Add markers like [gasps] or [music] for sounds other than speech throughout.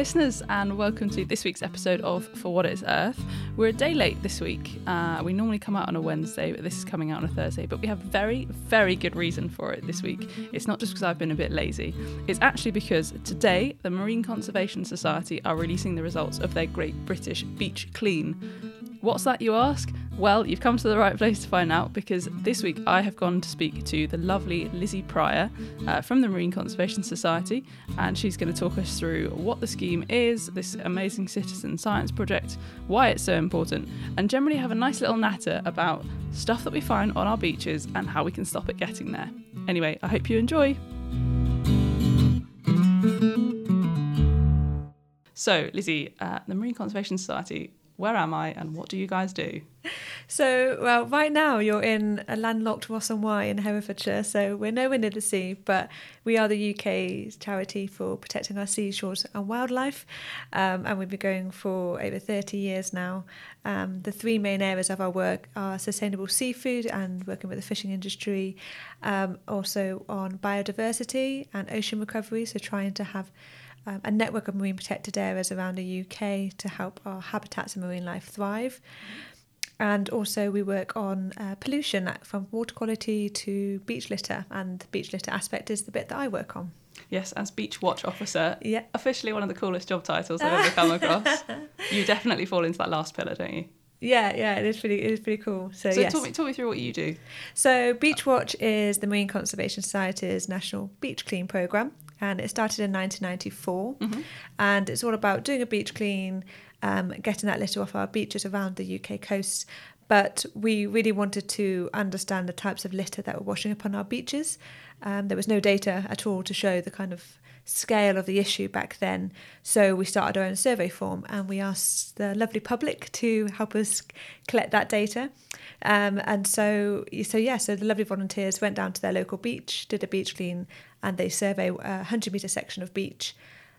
Listeners, and welcome to this week's episode of For What It's Earth. We're a day late this week. Uh, we normally come out on a Wednesday, but this is coming out on a Thursday. But we have very, very good reason for it this week. It's not just because I've been a bit lazy, it's actually because today the Marine Conservation Society are releasing the results of their Great British Beach Clean. What's that, you ask? Well, you've come to the right place to find out because this week I have gone to speak to the lovely Lizzie Prior uh, from the Marine Conservation Society, and she's going to talk us through what the scheme is, this amazing citizen science project, why it's so important, and generally have a nice little natter about stuff that we find on our beaches and how we can stop it getting there. Anyway, I hope you enjoy. So, Lizzie, uh, the Marine Conservation Society where am I and what do you guys do? So, well, right now you're in a landlocked Ross-on-Wye in Herefordshire, so we're nowhere near the sea, but we are the UK's charity for protecting our seashores and wildlife, um, and we've been going for over 30 years now. Um, the three main areas of our work are sustainable seafood and working with the fishing industry, um, also on biodiversity and ocean recovery, so trying to have um, a network of marine protected areas around the UK to help our habitats and marine life thrive. And also, we work on uh, pollution from water quality to beach litter, and the beach litter aspect is the bit that I work on. Yes, as Beachwatch Officer, yeah. officially one of the coolest job titles I've ever come across. [laughs] you definitely fall into that last pillar, don't you? Yeah, yeah, it is pretty. It is pretty cool. So, so yes. talk me talk me through what you do. So Beachwatch is the Marine Conservation Society's national beach clean program, and it started in 1994. Mm-hmm. And it's all about doing a beach clean, um, getting that litter off our beaches around the UK coast. But we really wanted to understand the types of litter that were washing up on our beaches. Um, there was no data at all to show the kind of scale of the issue back then. So we started our own survey form and we asked the lovely public to help us collect that data. Um, and so, so yeah, so the lovely volunteers went down to their local beach, did a beach clean, and they survey a 100 metre section of beach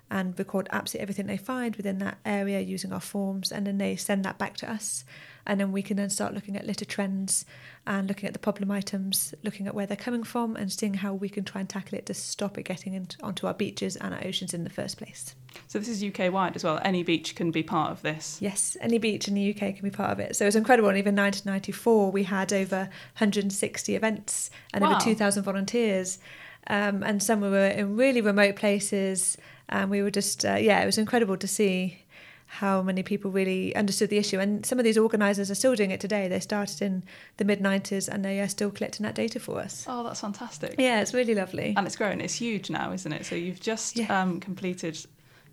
and record absolutely everything they find within that area using our forms, and then they send that back to us and then we can then start looking at litter trends and looking at the problem items, looking at where they're coming from, and seeing how we can try and tackle it to stop it getting into, onto our beaches and our oceans in the first place. So this is UK wide as well. Any beach can be part of this. Yes, any beach in the UK can be part of it. So it's incredible. And even 1994, we had over 160 events and wow. over 2,000 volunteers. Um, and some were in really remote places. And we were just, uh, yeah, it was incredible to see how many people really understood the issue. And some of these organisers are still doing it today. They started in the mid 90s and they are still collecting that data for us. Oh, that's fantastic. Yeah, it's really lovely. And it's grown. It's huge now, isn't it? So you've just yeah. um, completed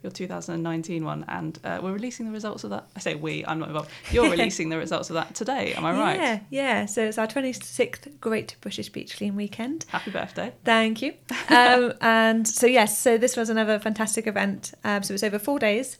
your 2019 one, and uh, we're releasing the results of that. I say we, I'm not involved. You're [laughs] releasing the results of that today, am I right? Yeah, yeah. So it's our 26th Great British Beach Clean Weekend. Happy birthday. Thank you. [laughs] um, and so, yes, so this was another fantastic event. Um, so it was over four days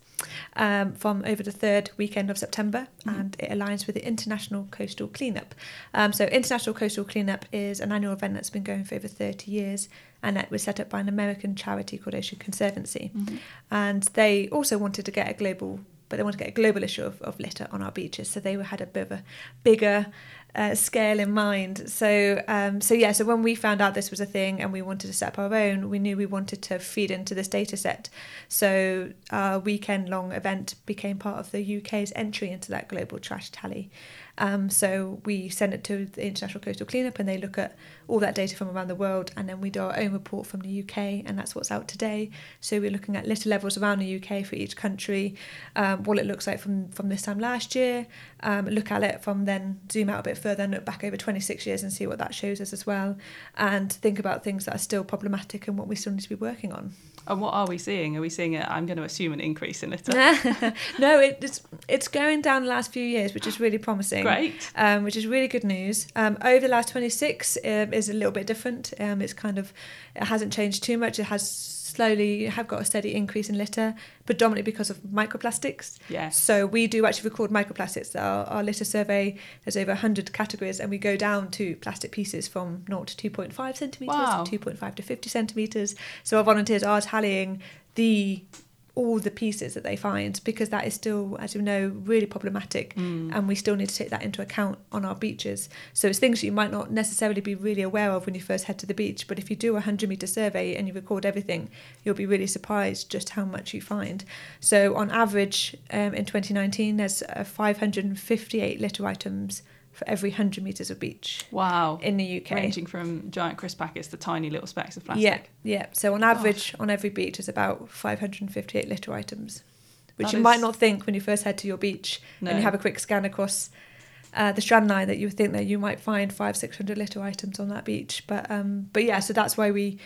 um, from over the third weekend of September, mm-hmm. and it aligns with the International Coastal Cleanup. Um, so, International Coastal Cleanup is an annual event that's been going for over 30 years, and it was set up by an American charity called Ocean Conservancy. Mm-hmm. And they also wanted to get a global but they wanted to get a global issue of, of litter on our beaches. So they had a bit of a bigger uh, scale in mind. So um, so yeah, so when we found out this was a thing and we wanted to set up our own, we knew we wanted to feed into this data set. So our weekend long event became part of the UK's entry into that global trash tally. Um, so we send it to the International Coastal Cleanup and they look at all that data from around the world and then we do our own report from the UK and that's what's out today. So we're looking at litter levels around the UK for each country, um, what it looks like from, from this time last year, um, look at it from then zoom out a bit further and look back over 26 years and see what that shows us as well and think about things that are still problematic and what we still need to be working on. And what are we seeing? Are we seeing it? I'm going to assume an increase in litter. [laughs] no, it's it's going down the last few years, which is really promising. Great. Um, which is really good news. Um, over the last 26 um, is a little bit different. Um, it's kind of it hasn't changed too much. It has slowly have got a steady increase in litter, predominantly because of microplastics. Yes. So we do actually record microplastics. Our, our litter survey has over 100 categories, and we go down to plastic pieces from 0 to 2.5 centimetres, wow. 2.5 to 50 centimetres. So our volunteers are tallying the all the pieces that they find because that is still, as you know, really problematic, Mm. and we still need to take that into account on our beaches. So it's things that you might not necessarily be really aware of when you first head to the beach, but if you do a hundred meter survey and you record everything, you'll be really surprised just how much you find. So on average, um, in 2019, there's uh, 558 litter items for every 100 metres of beach Wow. in the UK. Ranging from giant crisp packets to tiny little specks of plastic. Yeah, yeah. So on average, on every beach, is about 558 litter items, which That you is- might not think when you first head to your beach No. and you have a quick scan across uh, the strand line that you think that you might find five, six hundred litter items on that beach. But um, but yeah, so that's why we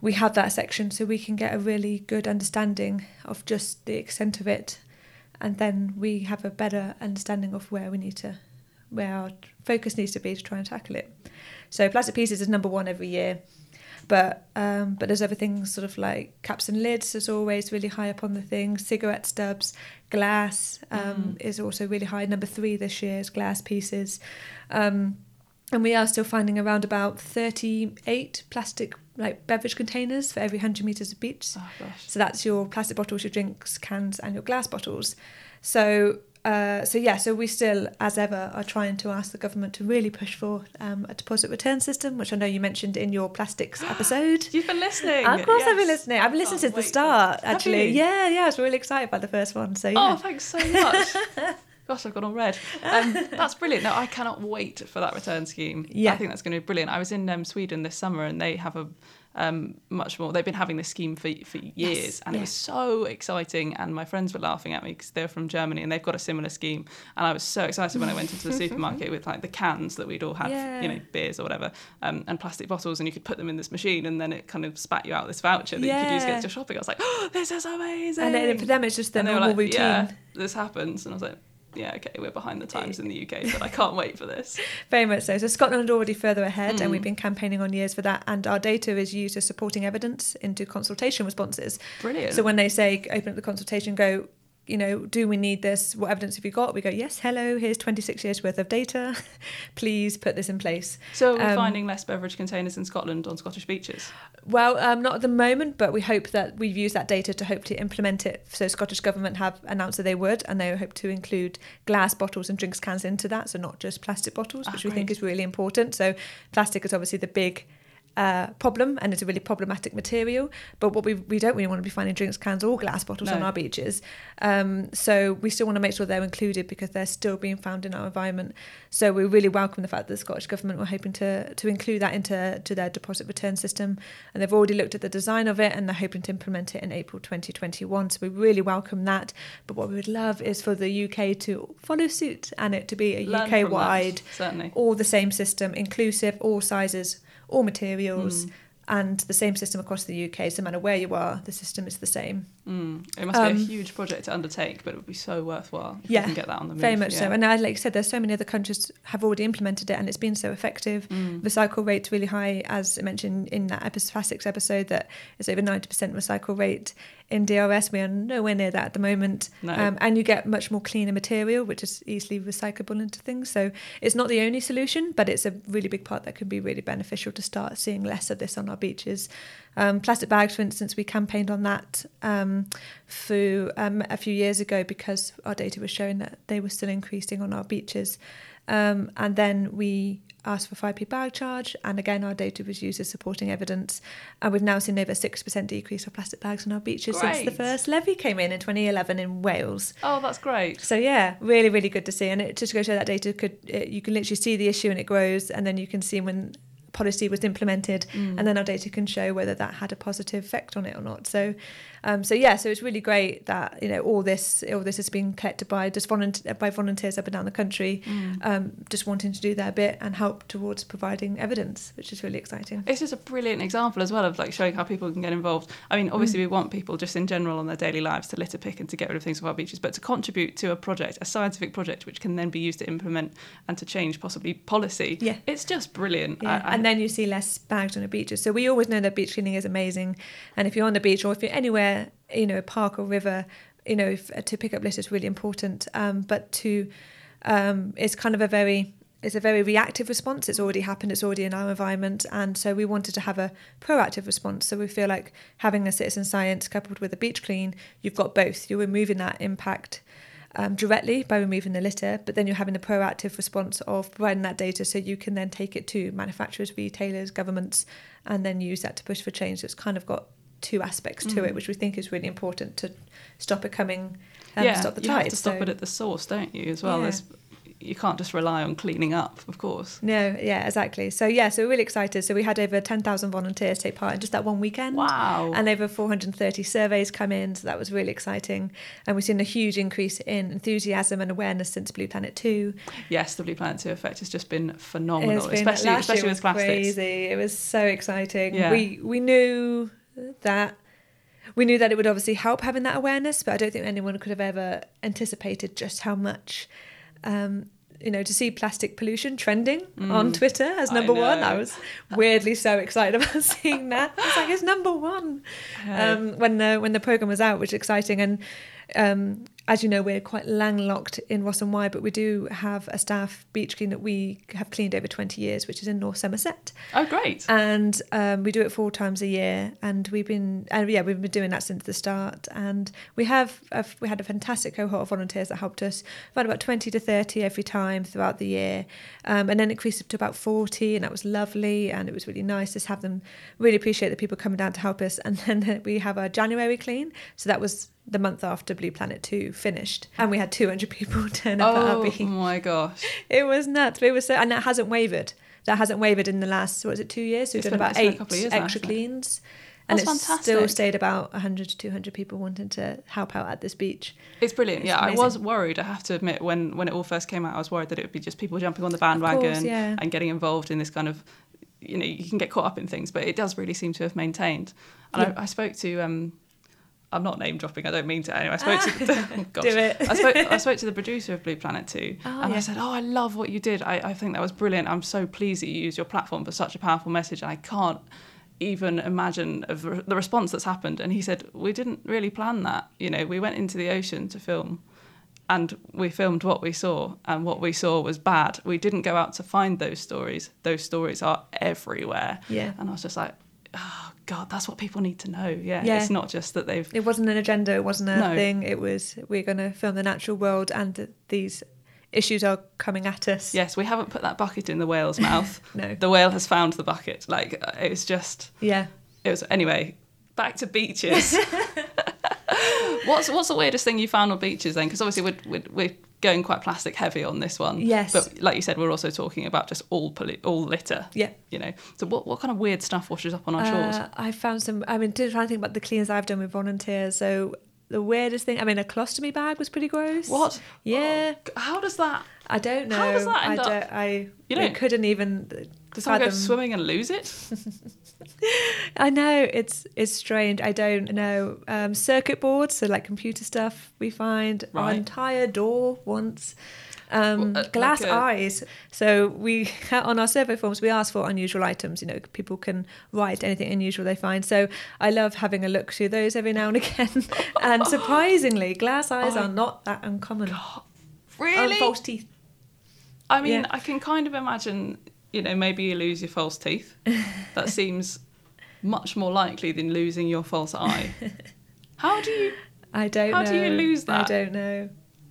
we have that section so we can get a really good understanding of just the extent of it, and then we have a better understanding of where we need to where our focus needs to be to try and tackle it. So plastic pieces is number one every year. But um, but there's other things sort of like caps and lids is always really high up on the thing. Cigarette stubs, glass um, is also really high. Number three this year is glass pieces, um, and we are still finding around about 38 plastic like beverage containers for every 100 meters of beach. Oh gosh. So that's your plastic bottles, your drinks cans, and your glass bottles. So, uh, so yeah, so we still, as ever, are trying to ask the government to really push for um, a deposit return system, which I know you mentioned in your plastics [gasps] episode. You've been listening. Of course, I've been listening. I've been listening since the start. Actually, yeah, yeah, I was really excited by the first one. So yeah, Oh, thanks so much. [laughs] Gosh, I've gone all red. Um, that's brilliant. No, I cannot wait for that return scheme. Yeah. I think that's going to be brilliant. I was in um, Sweden this summer and they have a um, much more. They've been having this scheme for for years, and it was so exciting. And my friends were laughing at me because they're from Germany and they've got a similar scheme. And I was so excited when I went into the supermarket [laughs] with like the cans that we'd all have, Yeah. you know, beers or whatever, um, and plastic bottles, and you could put them in this machine, and then it kind of spat you out this voucher that you could use Yeah. against your shopping. I was like, oh, [gasps] this is amazing. and then for them it's just the they were normal like, routine. Yeah, this happens. And I was like, yeah, okay, we're behind the times in the UK, but I can't wait for this. [laughs] Very much so. So Scotland already further ahead, and Mm. we've been campaigning on years for that. And our data is used as supporting evidence into consultation responses. Brilliant. So when they say open up the consultation, go, you know, do we need this? What evidence have you got? We go, yes, hello, here's 26 years worth of data. [laughs] Please put this in place. so are we um, finding less beverage containers in Scotland on Scottish beaches? Well, um, not at the moment, but we hope that we've used that data to hope to implement it. So Scottish Government have announced that they would, and they hope to include glass bottles and drinks cans into that, so not just plastic bottles, Ah, which we think is really important. So plastic is obviously the big uh, problem and it's a really problematic material. But what we we don't really want to be finding drinks cans or glass bottles on our beaches. Um, so we still want to make sure they're included because they're still being found in our environment. So we really welcome the fact that the Scottish Government were hoping to to include that into to their deposit return system. And they've already looked at the design of it and they're hoping to implement it in April 2021. So we really welcome that. But what we would love is for the UK to follow suit and it to be a Learn UK that, wide certainly. all the same system, inclusive, all sizes, all materials, Mm. and the same system across the UK. So no matter where you are, the system is the same. Mm. It must be Um, a huge project to undertake, but it would be so worthwhile if Yeah, can get that on the move. Very much yeah. so. And I, like I said, there's so many other countries have already implemented it, and it's been so effective. Mm. Recycle rate's really high, as I mentioned in that episode, plastics episode, that it's over 90% recycle rate. In DRS, we are nowhere near that at the moment. No. Um, and you get much more cleaner material, which is easily recyclable into things. So it's not the only solution, but it's a really big part that can be really beneficial to start seeing less of this on our beaches. Um, plastic bags, for instance, we campaigned on that um, for um, a few years ago because our data was showing that they were still increasing on our beaches. Um, and then we asked for 5p bag charge, and again, our data was used as supporting evidence. And we've now seen over 6% decrease of plastic bags on our beaches since the first levy came in in 2011 in Wales. Oh, that's great. So yeah, really, really good to see. And it just goes to show that data could it, you can literally see the issue and it grows, and then you can see when policy was implemented, Mm. and then our data can show whether that had a positive effect on it or not. So, um, so yeah, so it's really great that you know all this all this has been collected by just volunteer, by volunteers up and down the country, Mm. um, just wanting to do their bit and help towards providing evidence, which is really exciting. It's just a brilliant example as well of like showing how people can get involved. I mean, Mm. obviously we want people just in general on their daily lives to litter pick and to get rid of things off our beaches, but to contribute to a project, a scientific project, which can then be used to implement and to change possibly policy. Yeah. It's just brilliant. Yeah, I- I- and then you see less bags on the beaches. So we always know that beach cleaning is amazing, and if you're on the beach or if you're anywhere, you know, a park or river, you know, if, to pick up litter is really important. Um, but to, um, it's kind of a very it's a very reactive response. It's already happened. It's already in our environment, and so we wanted to have a proactive response. So we feel like having a citizen science coupled with a beach clean, you've got both. You're removing that impact um, directly by removing the litter, but then you're having the proactive response of providing that data, so you can then take it to manufacturers, retailers, governments, and then use that to push for change. So it's kind of got two aspects to Mm. it, which we think is really important to stop it coming. Um, yeah, stop the you have to stop So- it at the source, don't you? As well Yeah. as you can't just rely on cleaning up, of course. No, yeah, exactly. So yeah, so we're really excited. So we had over ten thousand volunteers take part in just that one weekend. Wow. And over 430 surveys come in, so that was really exciting. And we've seen a huge increase in enthusiasm and awareness since Blue Planet 2. yes, the Blue Planet 2 effect has just been phenomenal, been- especially especially with was plastics. crazy. It was so exciting. Yeah. We we knew that we knew that it would obviously help having that awareness, but I don't think anyone could have ever anticipated just how much. Um, you know, to see plastic pollution trending on Twitter as Mm. I number one, I was weirdly so excited [laughs] about seeing that. It's like it's number one um, when the when the program was out, which is exciting. And um, as you know, we're quite landlocked in Ross-on-Wye, but we do have a staff beach clean that we have cleaned over 20 years, which is in North Somerset. Oh, great. And um, we do it four times a year, and we've been and yeah, we've been doing that since the start. And we have a, we had a fantastic cohort of volunteers that helped us, around about 20 to 30 every time throughout the year, um, and then it increased up to about 40, and that was lovely, and it was really nice to have them. Really appreciate the people coming down to help us, [laughs] and then we have our January clean, so that was the month after Blue Planet 2 finished. And we had 200 people [laughs] turn up at our Oh my gosh. It was nuts. It was so, and that hasn't wavered. That hasn't wavered in the last, what is it, two years? So we've It's done been- about been eight couple of years now, extra cleans. And That's it's still stayed about 100 to 200 people wanting to help out at this beach. It's brilliant. It's yeah, I was worried. I have to admit, when when it all first came out, I was worried that it would be just people jumping on the bandwagon yeah. and getting involved in this kind of, you know, you can get caught up in things, but it does really seem to have maintained. And Yeah. I, I spoke to, um, I'm not name dropping. I don't mean to. Anyway, I spoke to. [laughs] [laughs] oh, gosh. Do it. I spoke. I [laughs] spoke to the producer of Blue Planet 2, Oh, and I said, "Oh, I love what you did. I, I think that was brilliant. I'm so pleased that you used your platform for such a powerful message. And I can't." even imagine of the the response that's happened and he said we didn't really plan that you know we went into the ocean to film and we filmed what we saw and what we saw was bad we didn't go out to find those stories those stories are everywhere Yeah. and i was just like oh god that's what people need to know yeah, Yeah. it's not just that they've It wasn't an agenda, it wasn't a No. thing. It was, we're going to film the natural world and these issues are coming at us. yes we haven't put that bucket in the whale's [laughs] mouth No. the whale has found the bucket like uh, it was just Yeah. it was anyway back to beaches [laughs] [laughs] what's what's the weirdest thing you found on beaches then because obviously we're, we're, we're going quite plastic heavy on this one Yes. but like you said we're also talking about just all pollu- all litter Yeah. you know so what, what kind of weird stuff washes up on our shores Uh, I found some. I mean, trying to think about the cleans I've done with volunteers. So the weirdest thing. I mean, a colostomy bag was pretty gross. what Yeah, how does that I don't know. How does that end I up- don't. I. You don't- couldn't even. does someone go swimming and lose it [laughs] [laughs] I know it's it's strange. I don't know. Um, circuit boards, so like computer stuff, we find our entire door once. Um, Well, uh, glass like a- eyes. So we [laughs] on our survey forms we ask for unusual items. You know, people can write anything unusual they find. So I love having a look through those every now and [laughs] again. and surprisingly, glass eyes I- are not that uncommon. really Oh, false teeth. I mean, Yeah. I can kind of imagine, you know, maybe you lose your false teeth. [laughs] That seems much more likely than losing your false eye. [laughs] How do you? I don't How know. do you lose that? I don't know.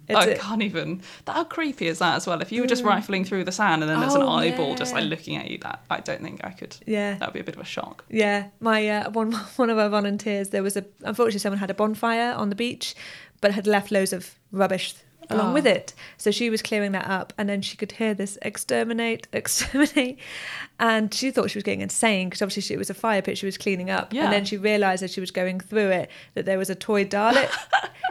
I It's a- can't even. That, how creepy is that as well? If you were just rifling through the sand and then there's an Mm. Oh, eyeball just like looking at you, that I don't think I could. yeah. That would be a bit of a shock. Yeah, my uh, one [laughs] one of our volunteers. There was a unfortunately someone had a bonfire on the beach, but had left loads of rubbish along Oh. with ah. it. So she was clearing that up, and then she could hear this exterminate, [laughs] exterminate, and she thought she was getting insane because obviously she, it was a fire pit she was cleaning up, Yeah. and then she realised as she was going through it that there was a toy Dalek. [laughs]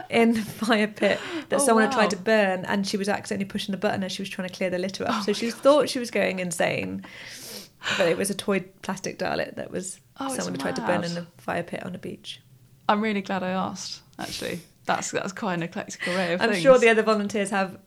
In the fire pit that Oh, someone had tried to burn, and she was accidentally pushing the button as she was trying to clear the litter up. Oh so she thought she was going insane, but it was a toy plastic Dalek that was Oh, someone had tried to burn in the fire pit on a beach. I'm really glad I asked. Actually, that's that's quite an eclectic array of I'm things. sure the other volunteers have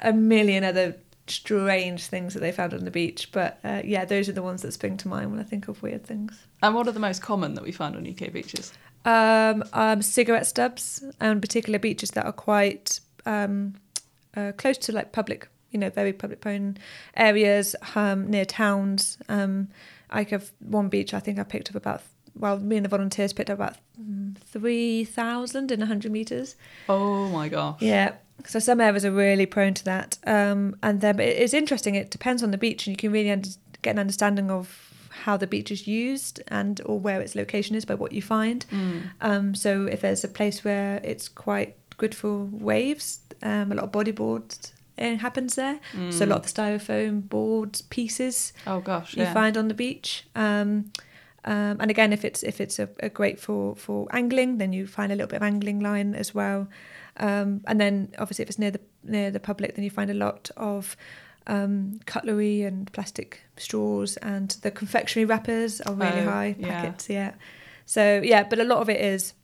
a million other strange things that they found on the beach, but uh, yeah, those are the ones that spring to mind when I think of weird things. And what are the most common that we find on UK beaches? Um, um, cigarette stubs, and particular beaches that are quite um, uh, close to like public you know, very public prone areas um, near towns. Um, I have one beach. I think I picked up about. Well, me and the volunteers picked up about mm, three thousand in hundred meters. Oh my gosh. Yeah. So some areas are really prone to that. Um, and then but it's interesting. It depends on the beach, and you can really under, get an understanding of how the beach is used and or where its location is by what you find. Mm. Um, so if there's a place where it's quite good for waves, um, a lot of bodyboards uh, happens there. So a lot of the styrofoam boards pieces Oh gosh. you Yeah. find on the beach. Um, um, and again, if it's if it's a, a great for for angling, then you find a little bit of angling line as well. Um, and then obviously, if it's near the near the public, then you find a lot of um, cutlery and plastic straws, and the confectionery wrappers are really Oh, high yeah. packets. Yeah. So yeah, but a lot of it is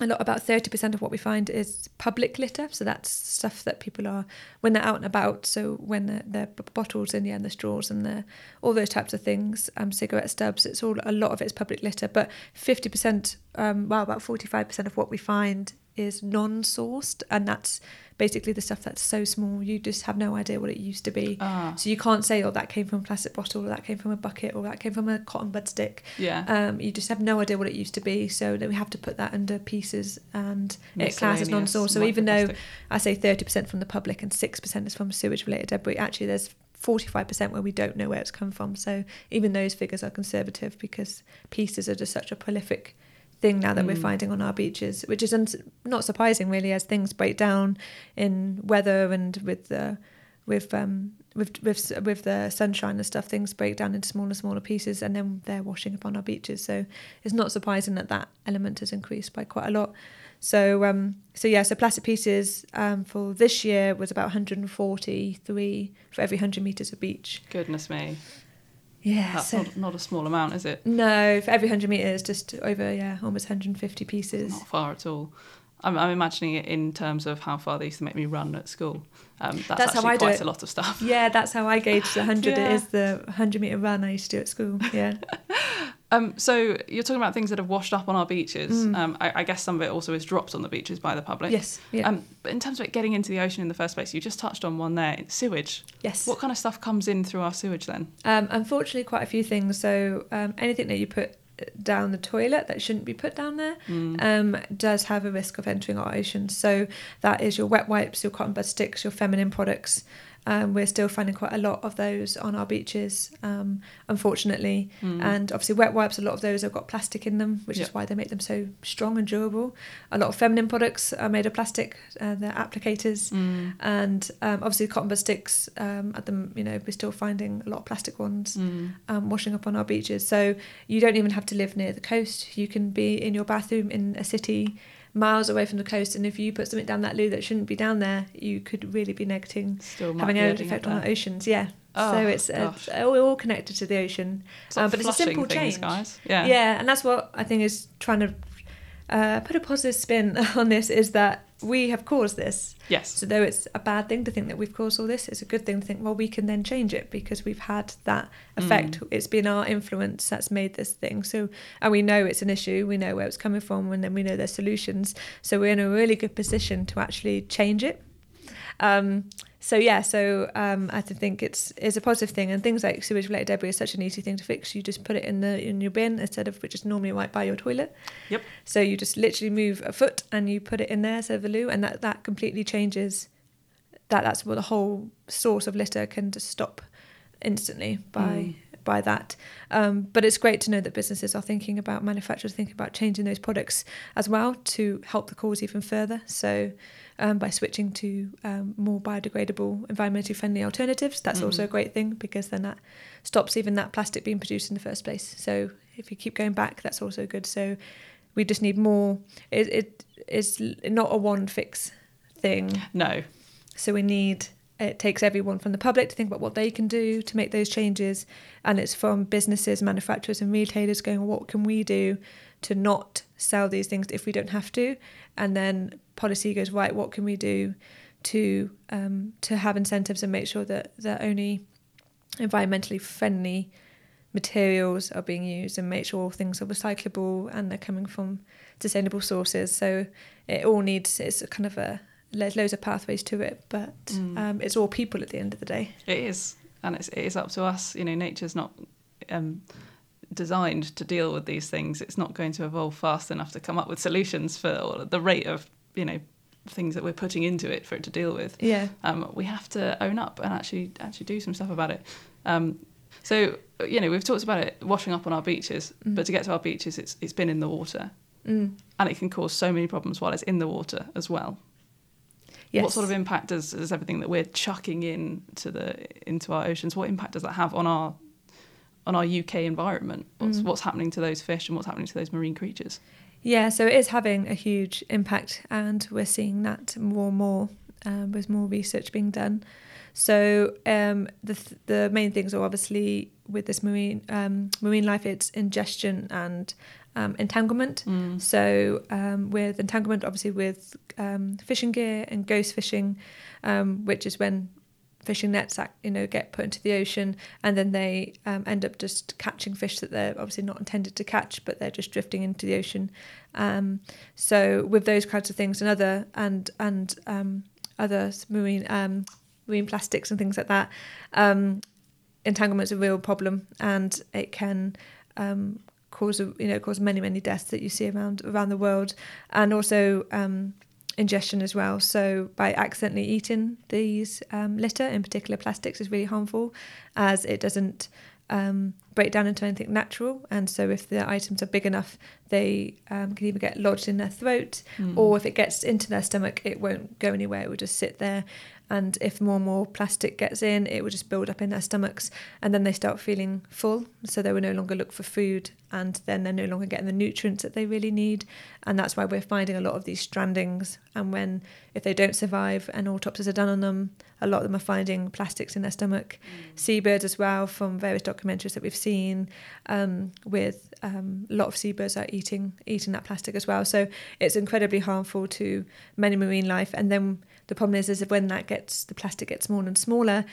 a lot about 30% of what we find is public litter. So that's stuff that people are when they're out and about so when they're, they're bottles and the and the straws and the all those types of things um cigarette stubs it's all a lot of it's public litter. But 50% um well about 45% of what we find is non-sourced and that's basically the stuff that's so small you just have no idea what it used to be Ah. so you can't say oh that came from a plastic bottle or that came from a bucket or that came from a cotton bud stick Yeah. um, you just have no idea what it used to be, so then we have to put that under pieces and it classes non-sourced So even though. I say thirty percent from the public and six percent is from sewage-related debris, actually there's forty-five percent where we don't know where it's come from. So even those figures are conservative because pieces are just such a prolific thing now that we're Mm. finding on our beaches, which is uns- not surprising really as things break down in weather and with the with um with with with the sunshine and stuff things break down into smaller smaller pieces and then they're washing up on our beaches so it's not surprising that that element has increased by quite a lot so um so yeah so plastic pieces um for this year was about 143 for every 100 meters of beach Goodness me. Yeah That's so not, not a small amount, is it? no for every 100 meters just over yeah almost 150 pieces Not far at all. I'm, I'm imagining it in terms of how far they used to make me run at school. Um, that's, That's how I do quite it. a lot of stuff. yeah that's how i gauge the 100 [laughs] Yeah. it is the 100 meter run i used to do at school yeah [laughs] Um, so you're talking about things that have washed up on our beaches. Mm. Um, I, I guess some of it also is dropped on the beaches by the public. yes yeah Um, but in terms of it getting into the ocean in the first place, you just touched on one there, sewage. yes What kind of stuff comes in through our sewage then? Um, unfortunately, quite a few things. So um, anything that you put down the toilet that shouldn't be put down there Mm. um, does have a risk of entering our oceans. So that is your wet wipes, your cotton bud sticks, your feminine products. Um, we're still finding quite a lot of those on our beaches, um, unfortunately. Mm. And obviously, wet wipes, a lot of those have got plastic in them, which Yeah. is why they make them so strong and durable. A lot of feminine products are made of plastic, uh, they're applicators Mm. and um, obviously cotton bud sticks um, at the you know we're still finding a lot of plastic ones Mm. um, washing up on our beaches so you don't even have to live near the coast you can be in your bathroom in a city miles away from the coast and if you put something down that loo that shouldn't be down there you could really be negating Still having an effect on our oceans yeah Oh, so it's, uh, gosh. it's all connected to the ocean Um, but it's a simple things, change. guys. Yeah. yeah and that's what i think is trying to uh, put a positive spin [laughs] on this is that we have caused this Yes. so though it's a bad thing to think that we've caused all this, it's a good thing to think, well, we can then change it because we've had that effect. Mm. It's been our influence that's made this thing. So and we know it's an issue, we know where it's coming from, and then we know there's solutions. So we're in a really good position to actually change it. Um, so yeah, so um, I think it's is a positive thing, and things like sewage related debris is such an easy thing to fix. You just put it in the in your bin instead of which is normally right by your toilet. Yep. So you just literally move a foot and you put it in there so the loo, and that that completely changes. That that's what the whole source of litter can just stop instantly by Mm. by that. Um, but it's great to know that businesses are thinking about manufacturers thinking about changing those products as well to help the cause even further. So um, by switching to um, more biodegradable, environmentally friendly alternatives, that's Mhm. also a great thing because then that stops even that plastic being produced in the first place. So if you keep going back, that's also good. So we just need more. It, it is not a one fix thing. No. So we need it takes everyone from the public to think about what they can do to make those changes, and it's from businesses, manufacturers, and retailers going, what can we do to not sell these things if we don't have to, and then policy goes right, what can we do to um, to have incentives and make sure that that only environmentally friendly materials are being used and make sure things are recyclable and they're coming from sustainable sources. So it all needs it's a kind of a there's loads of pathways to it, but Mm. um, it's all people at the end of the day. It is, and it's it is up to us. You know, nature's not um, designed to deal with these things. It's not going to evolve fast enough to come up with solutions for the rate of you know things that we're putting into it for it to deal with. Yeah, Um, we have to own up and actually actually do some stuff about it. Um, so you know, we've talked about it washing up on our beaches, Mm. but to get to our beaches, it's it's been in the water, mm. and it can cause so many problems while it's in the water as well. yes. What sort of impact does, does everything that we're chucking in to the into our oceans? What impact does that have on our on our UK environment? What's Mm. what's happening to those fish and what's happening to those marine creatures? Yeah, so it is having a huge impact, and we're seeing that more and more um, with more research being done. So um, the th- the main things are obviously with this marine um, marine life, it's ingestion and um, entanglement. Mm. So um, with entanglement, obviously with um, fishing gear and ghost fishing, um, which is when fishing nets you know get put into the ocean and then they um, end up just catching fish that they're obviously not intended to catch but they're just drifting into the ocean. Um, so with those kinds of things and other and and um, other marine um, marine plastics and things like that um, entanglement's a real problem and it can um, cause you know cause many many deaths that you see around around the world. And also ingestion as well. So by accidentally eating these um, litter, in particular plastics, is really harmful, as it doesn't um, break down into anything natural. And so if the items are big enough, they um, can either get lodged in their throat, Mm. or if it gets into their stomach, it won't go anywhere. It will just sit there. And if more and more plastic gets in, it will just build up in their stomachs, and then they start feeling full. So they will no longer look for food, and then they're no longer getting the nutrients that they really need. And that's why we're finding a lot of these strandings. And when, if they don't survive and autopsies are done on them, a lot of them are finding plastics in their stomach. Seabirds as well, from various documentaries that we've seen, um, with um, a lot of seabirds are eating eating that plastic as well. So it's incredibly harmful to many marine life. And then the problem is, is that when that gets the plastic gets smaller and smaller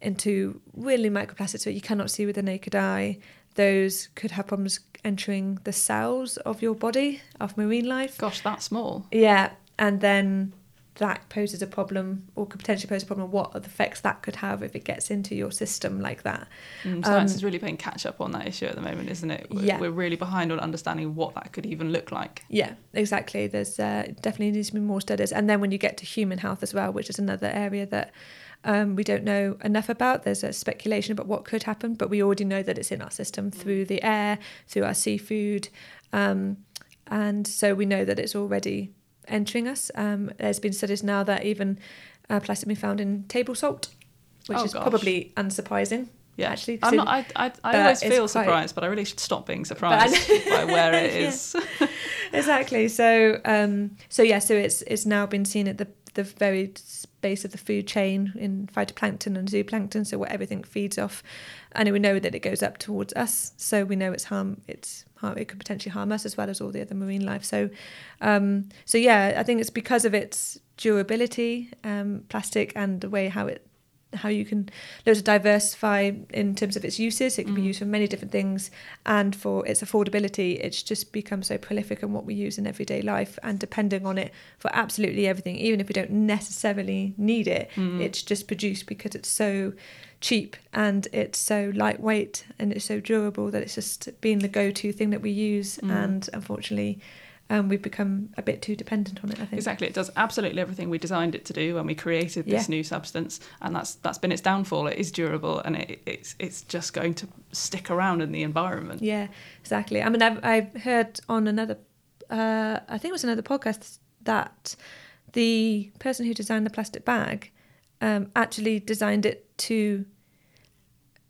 into really microplastics that you cannot see with the naked eye, those could have problems entering the cells of your body of marine life. Gosh, that small. Yeah, and then that poses a problem or could potentially pose a problem what effects that could have if it gets into your system like that. Mm, science Um, is really playing catch up on that issue at the moment, isn't it? We're, Yeah. we're really behind on understanding what that could even look like. Yeah, exactly. There's uh, definitely needs to be more studies, and then when you get to human health as well, which is another area that um, we don't know enough about. There's a speculation about what could happen, but we already know that it's in our system through the air, through our seafood, um, and so we know that it's already entering us. Um, there's been studies now that even uh, plastic been found in table salt, which Oh, is gosh. probably unsurprising. Yeah, Actually, I'm not, I, I, I always feel quite- surprised, but I really should stop being [laughs] surprised by where it [laughs] is. Yeah. [laughs] exactly. So, um, so yeah, so it's it's now been seen at the the very base of the food chain in phytoplankton and zooplankton. So, what everything feeds off, and we know that it goes up towards us. So we know it's harm. It's harm. It could potentially harm us as well as all the other marine life. So, um, so yeah, I think it's because of its durability, um, plastic, and the way how it how you can look to diversify in terms of its uses. It can be Mm. used for many different things, and for its affordability, it's just become so prolific in what we use in everyday life, and depending on it for absolutely everything, even if we don't necessarily need it, Mm. it's just produced because it's so cheap and it's so lightweight and it's so durable that it's just been the go-to thing that we use, Mm. and unfortunately. Um, we've become a bit too dependent on it. I think. Exactly, it does absolutely everything we designed it to do when we created this Yeah. new substance, and that's that's been its downfall. It is durable, and it, it's it's just going to stick around in the environment. Yeah, exactly. I mean, I've, I've heard on another, uh, I think it was another podcast, that the person who designed the plastic bag um, actually designed it to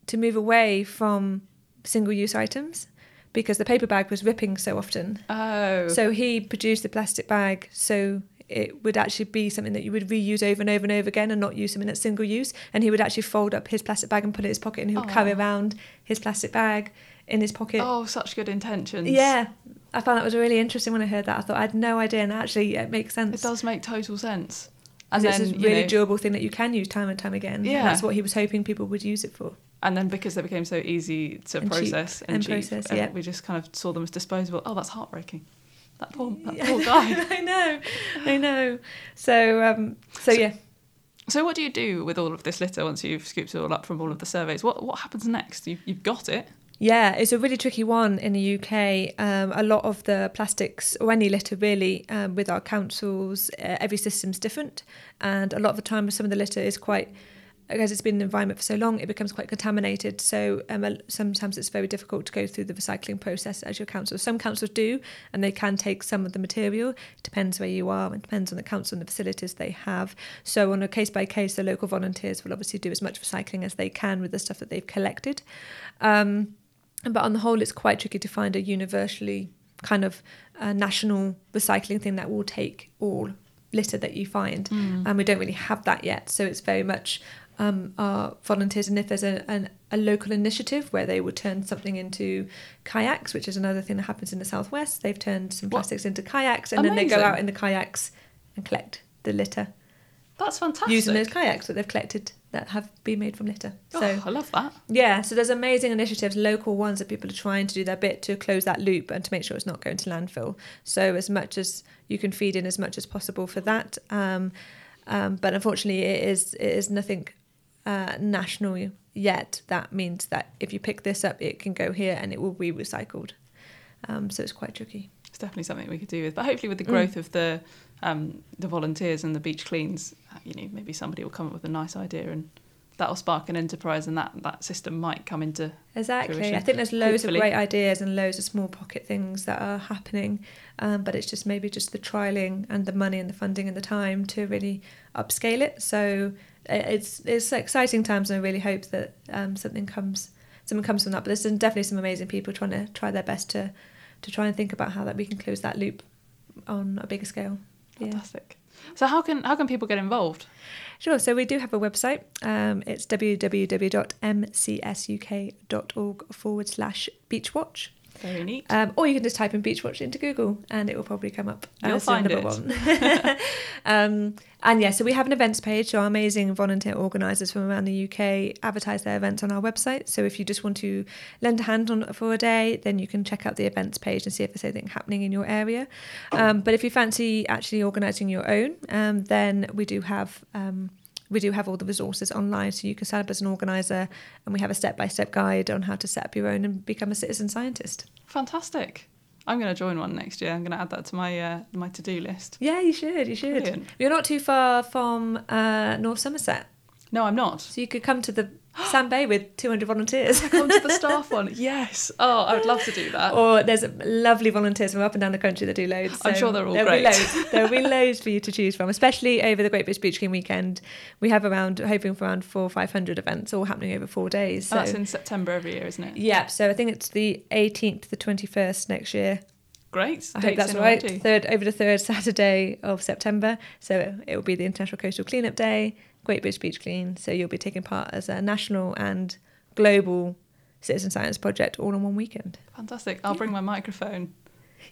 to move away from single-use items because the paper bag was ripping so often. Oh, So he produced the plastic bag so it would actually be something that you would reuse over and over and over again and not use something that's single use. And he would actually fold up his plastic bag and put it in his pocket and he would carry Oh. around his plastic bag in his pocket. oh, such good intentions. Yeah, I found that was really interesting when I heard that. I thought I had no idea, and actually it makes sense. it does make total sense. And it's a really know, durable thing that you can use time and time again. Yeah. and that's what he was hoping people would use it for. And then because they became so easy to And cheap process and, and cheap, process, yeah. we just kind of saw them as disposable. Oh, that's heartbreaking. That poor, that poor guy. [laughs] I know, I know. So, um, so, yeah. So what do you do with all of this litter once you've scooped it all up from all of the surveys? What what happens next? You've, you've got it. Yeah, it's a really tricky one in the UK. Um, a lot of the plastics, or any litter really, um, with our councils, uh, every system's different. And a lot of the time, some of the litter is quite, because it's been in the environment for so long, it becomes quite contaminated. So um, sometimes it's very difficult to go through the recycling process as your council. Some councils do, and they can take some of the material. It depends where you are, it depends on the council and the facilities they have. So on a case by case, the local volunteers will obviously do as much recycling as they can with the stuff that they've collected. Um, but on the whole, it's quite tricky to find a universally kind of uh, national recycling thing that will take all litter that you find, and we don't really have that yet. So it's very much um, our volunteers, and if there's a, an, a local initiative where they would turn something into kayaks, which is another thing that happens in the southwest, they've turned some What? plastics into kayaks, and then they go out in the kayaks and collect the litter That's fantastic. using those kayaks that they've collected that have been made from litter. Oh, So I love that. yeah, so there's amazing initiatives, local ones that people are trying to do their bit to close that loop and to make sure it's not going to landfill. So as much as you can feed in as much as possible for that, um, um, but unfortunately it is it is nothing uh, national yet. That means that if you pick this up, it can go here and it will be recycled. Um, so it's quite tricky. It's definitely something we could do with. But hopefully, with the Mm. growth of the um, the volunteers and the beach cleans, uh, you know, maybe somebody will come up with a nice idea and that'll spark an enterprise, and that that system might come into. Exactly. fruition. I think there's loads Hopefully. of great ideas and loads of small pocket things that are happening, um, but it's just maybe just the trialing and the money and the funding and the time to really upscale it. So it's it's exciting times, and I really hope that um, something comes something comes from that. But there's definitely some amazing people trying to try their best to to try and think about how that we can close that loop on a bigger scale. Yeah. Fantastic. So how can how can people get involved? Sure. So we do have a website. Um, it's www.mcsuk.org forward slash beachwatch. Very neat. Um, or you can just type in Beachwatch into Google and it will probably come up. You'll as find number it. one. [laughs] [laughs] um, and yeah, so we have an events page. So our amazing volunteer organisers from around the UK advertise their events on our website. So if you just want to lend a hand on for a day, then you can check out the events page and see if there's anything happening in your area. Um, but if you fancy actually organising your own, um, then we do have. We do have all the resources online so you can sign up as an organizer and we have a step-by-step guide on how to set up your own and become a citizen scientist Fantastic. I'm going to join one next year. I'm going to add that to my uh, my to do list. Yeah, you should. You should. Brilliant. You're not too far from uh, North Somerset, No, I'm not. so you could come to the [gasps] Sand Bay with 200 volunteers. Come to the staff [laughs] one. Yes. Oh, I would love to do that. or there's lovely volunteers from up and down the country that do loads. I'm sure they're all there'll great. Be loads. There'll be [laughs] loads for you to choose from, especially over the Great British Beach Clean weekend. We have around, hoping for around four or 500 events all happening over four days. So. Oh, that's in September every year, isn't it? yeah, so I think it's the 18th to the 21st next year. Great. I hope that's right. Third over the third [laughs] Saturday of September. So it will be the International Coastal Cleanup Day, Great British Beach Clean. So you'll be taking part as a national and global citizen science project all in one weekend. Fantastic. I'll bring my microphone.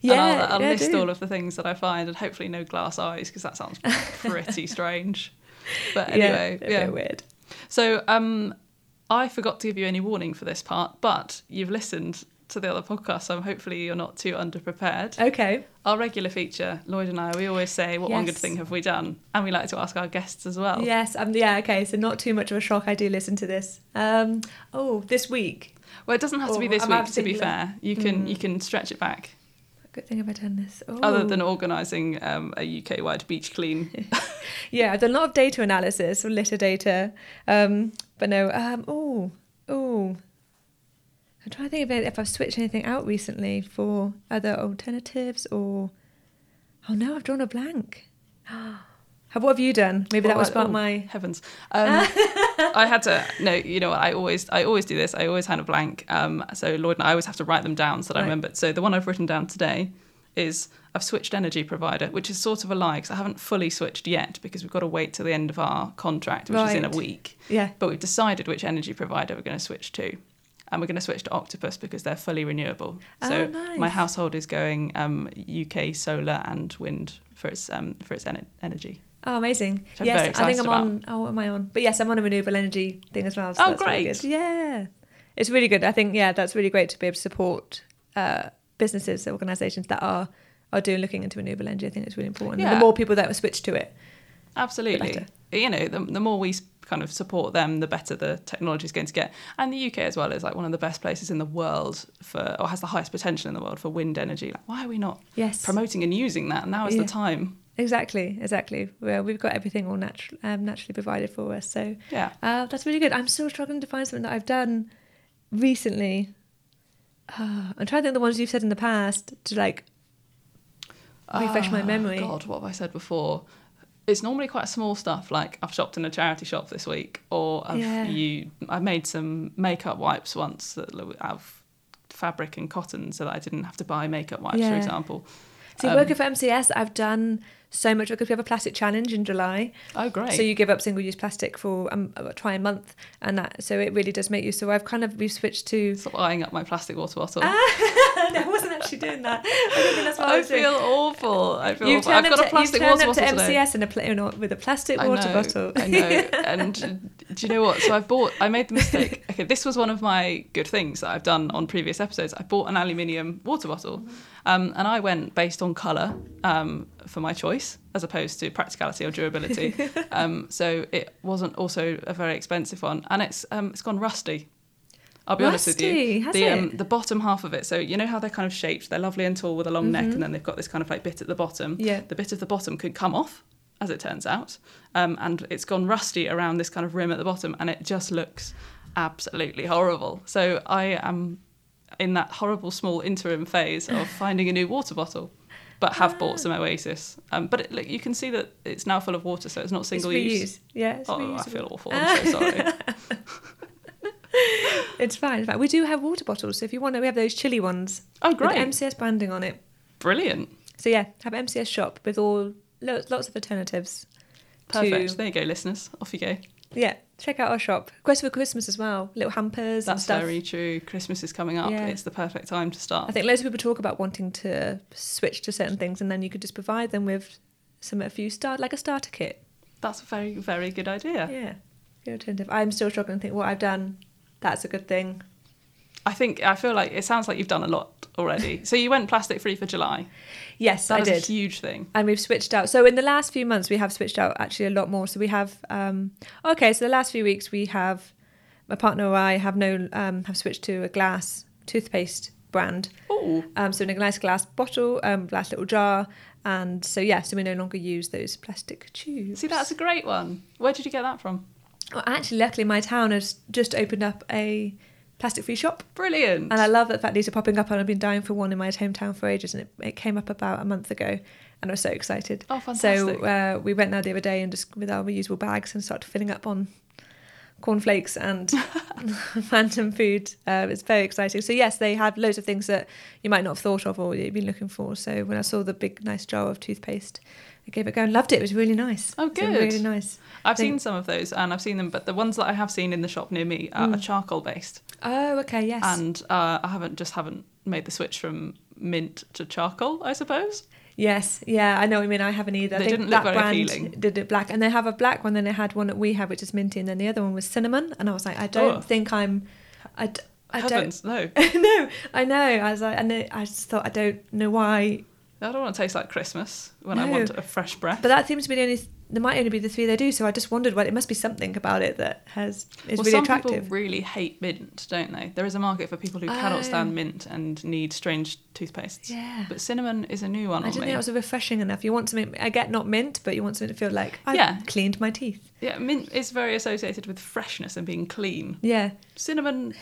Yeah, and I'll, I'll yeah, list all of the things that I find, and hopefully no glass eyes because that sounds [laughs] pretty strange. But Yeah, anyway, a yeah. bit weird. So um, I forgot to give you any warning for this part, but you've listened to the other podcast, so hopefully you're not too underprepared. Okay. Our regular feature, Lloyd and I, we always say, "What one good thing have we done?" And we like to ask our guests as well. Yes. Um. Yeah. Okay. So not too much of a shock. I do listen to this. Um. Oh, this week. Well, it doesn't have to be Oh, this week. To be fair, you can Mm. you can stretch it back. Good thing have I done this? Oh. Other than organising um, a UK-wide beach clean. [laughs] Yeah, I've done a lot of data analysis or litter data. Um, but no, um, oh, oh. I'm trying to think about if I've switched anything out recently for other alternatives or. Oh no, I've drawn a blank. [gasps] How, what have you done? Maybe that What was about- part oh, my. heavens. Um, [laughs] I had to no, you know what? I always I always do this. I always had a blank. Um, so Lloyd and I always have to write them down so that I remember. So the one I've written down today is I've switched energy provider, which is sort of a lie because I haven't fully switched yet because we've got to wait till the end of our contract, which is in a week. Yeah. But we've decided which energy provider we're going to switch to. And we're going to switch to Octopus because they're fully renewable. So Oh, nice. my household is going um, UK solar and wind for its um, for its ener- energy. Oh, amazing. Yes, I think I'm on. Oh, what am I on? But yes, I'm on a renewable energy thing as well. So Oh, really great. good. Yeah. It's really good. I think, yeah, that's really great to be able to support uh, businesses, organisations that are are doing looking into renewable energy. I think it's really important. Yeah. the more people that switch to it, Absolutely. You know, the, the more we kind of support them, the better the technology is going to get. And the UK as well is like one of the best places in the world for, or has the highest potential in the world for wind energy. Like, why are we not yes, promoting and using that? Now is Yeah. the time. exactly, exactly. Well, we've got everything all natural, um, naturally provided for us. So Yeah. uh, that's really good. I'm still struggling to find something that I've done recently. Uh, I'm trying to think of the ones you've said in the past to like refresh my Ah, memory. God, what have I said before? It's normally quite small stuff, like I've shopped in a charity shop this week, or I've Yeah. you I made some makeup wipes once that of fabric and cotton, so that I didn't have to buy makeup wipes, for Yeah. example. See, Um, working for MCS, I've done so much because we have a plastic challenge in July. Oh, great! So you give up single-use plastic for um, try a month, and that so it really does make you. So I've kind of we've switched to. Stop eyeing up my plastic water bottle. [laughs] [laughs] I wasn't actually doing that. I don't think that's what I, I was doing. feel awful. I feel You've awful. turned I've got to, a plastic you've water turned up to. MCS in a pla- you know, with a plastic I water know, bottle. I know. [laughs] And do you know what? So I bought. I made the mistake. [laughs] Okay, this was one of my good things that I've done on previous episodes. I bought an aluminium water bottle, um, and I went based on colour um, for my choice, as opposed to practicality or durability. um, so it wasn't also a very expensive one, and it's um, it's gone rusty. I'll be honest with you. Has the it? Um, the bottom half of it. So you know how they're kind of shaped. They're lovely and tall with a long neck, and then they've got this kind of like bit at the bottom. Mm-hmm. Yeah. The bit of the bottom could come off, as it turns out, um, and it's gone rusty around this kind of rim at the bottom, and it just looks absolutely horrible. So I am in that horrible small interim phase of [laughs] finding a new water bottle. But have Ah. bought some Oasis, um, but it, like, you can see that it's now full of water, so it's not single reuse. use. Yeah, it's Oh, I feel awful. I'm so [laughs] sorry. [laughs] [laughs] It's fine. It's fine. We do have water bottles, so if you want to, we have those chilly ones Oh, with great! MCS branding on it. Brilliant. So yeah, have MCS shop with all lots, lots of alternatives. Perfect. To, There you go, listeners. Off you go. yeah, check out our shop. Quest for Christmas as well. Little hampers and That's stuff. very true. Christmas is coming up. Yeah. It's the perfect time to start. I think loads of people talk about wanting to switch to certain things, and then you could just provide them with some a few start like a starter kit. That's a very, very good idea. Yeah, good alternative. I'm still struggling to think what I've done. That's a good thing. I think I feel like it sounds like you've done a lot already. [laughs] so you went plastic free for July. Yes, That I did. a huge thing. and we've switched out. So in the last few months, we have switched out actually a lot more. So we have, um, okay, so the last few weeks we have, my partner or I have no um, have switched to a glass toothpaste brand. Oh, Um, so in a nice glass bottle, um, glass little jar, and so yeah, so we no longer use those plastic tubes. see, that's a great one. Where did you get that from? Well, actually, luckily, my town has just opened up a plastic-free shop, Brilliant. and I love that fact these are popping up. And I've been dying for one in my hometown for ages, and it, it came up about a month ago, and I was so excited. oh, fantastic. So uh, we went there the other day and just with our reusable bags and started filling up on cornflakes and [laughs] random food. Uh, it's very exciting. So yes, they have loads of things that you might not have thought of or you've been looking for. So when I saw the big nice jar of toothpaste, I gave it a go and loved it. It was really nice. Oh, good. really nice. I've think- seen some of those and I've seen them, but the ones that I have seen in the shop near me are, Mm. are charcoal based. Oh, okay, yes. And uh, I haven't just haven't made the switch from mint to charcoal, I suppose. Yes, yeah, I know what you mean. I haven't either. I They think didn't look that very appealing. Did it black, and they have a black one. Then they had one that we had, which is minty, and then the other one was cinnamon. And I was like, I don't Oh. think I'm. I, I don't. Heavens, no. [laughs] no, I know. I was like, and I just thought I don't know why. I don't want to taste like Christmas when I want a fresh breath. But that seems to be the only. There might only be the three they do. So I just wondered, well, it must be something about it that has is well, really some attractive. people really hate mint, don't they? There is a market for people who Oh. cannot stand mint and need strange toothpastes. yeah. But cinnamon is a new one I on didn't me. think it was refreshing enough. You want something. I get not mint, but you want something to feel like I Yeah. cleaned my teeth. Yeah, mint is very associated with freshness and being clean. Yeah, Cinnamon,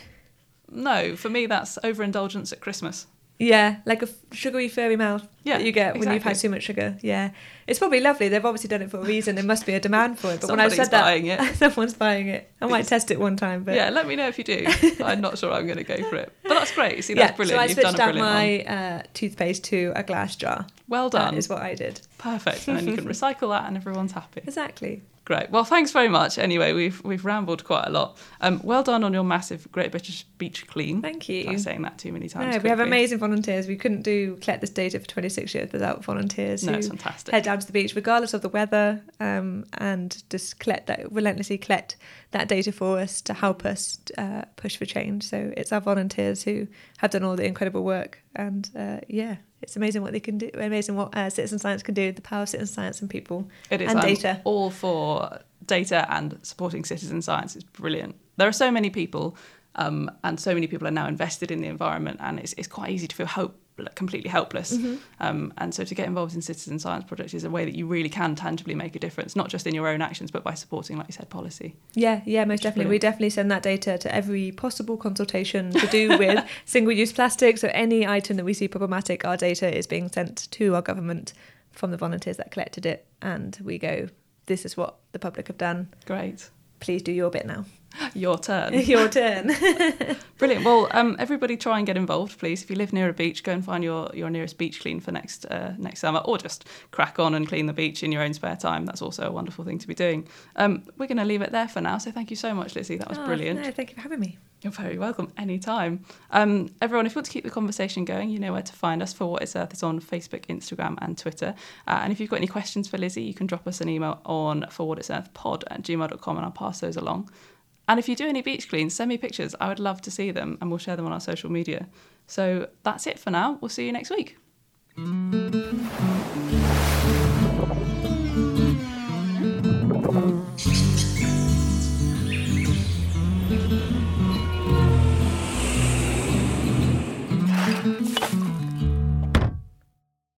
no, for me that's overindulgence at Christmas. Yeah, like a f- sugary furry mouth Yeah, that you get when you've had too much sugar. Yeah, it's probably lovely. They've obviously done it for a reason. There must be a demand for it. But when I Somebody's said that, buying it. [laughs] someone's buying it. I might test it one time. But yeah, let me know if you do. [laughs] I'm not sure I'm going to go for it, but that's great. See, yeah. that's brilliant. So I You've switched out my uh, toothpaste to a glass jar. Well done. is what I did. Perfect, and then you can [laughs] recycle that, and everyone's happy. Exactly. Great. Well, thanks very much. Anyway, we've we've rambled quite a lot. Um, well done on your massive Great British Beach Clean. Thank you. I'm saying that too many times. No, we have amazing volunteers. We couldn't do collect this data for 26 years without volunteers No, who it's fantastic. head down to the beach regardless of the weather um, and just collect that relentlessly collect that data for us to help us uh, push for change. So it's our volunteers who have done all the incredible work, and uh, yeah, It's amazing what they can do. Amazing what uh, citizen science can do. The power of citizen science and people It is and I'm data. all for data and supporting citizen science is brilliant. There are so many people, um, and so many people are now invested in the environment, and it's, it's quite easy to feel hope, completely helpless. Mm-hmm. Um, and so to get involved in citizen science projects is a way that you really can tangibly make a difference, not just in your own actions, but by supporting, like you said, policy. Yeah, yeah, most definitely. brilliant. We definitely send that data to every possible consultation to do with [laughs] single-use plastic. So any item that we see problematic, our data is being sent to our government from the volunteers that collected it, and we go, "This is what the public have done. Great. Please do your bit now. [laughs] Your turn. [laughs] your turn." [laughs] Brilliant. Well, um, everybody try and get involved, please. If you live near a beach, go and find your, your nearest beach clean for next uh, next summer, or just crack on and clean the beach in your own spare time. That's also a wonderful thing to be doing. Um, we're going to leave it there for now. So thank you so much, Lizzie. That was Oh, brilliant. No, thank you for having me. You're very welcome anytime. Um, everyone, if you want to keep the conversation going, you know where to find us. For What It's Earth is on Facebook, Instagram, and Twitter. Uh, and if you've got any questions for Lizzie, you can drop us an email on for what is earth pod at gmail.com and I'll pass those along. And if you do any beach cleans, send me pictures. I would love to see them and we'll share them on our social media. So that's it for now. We'll see you next week.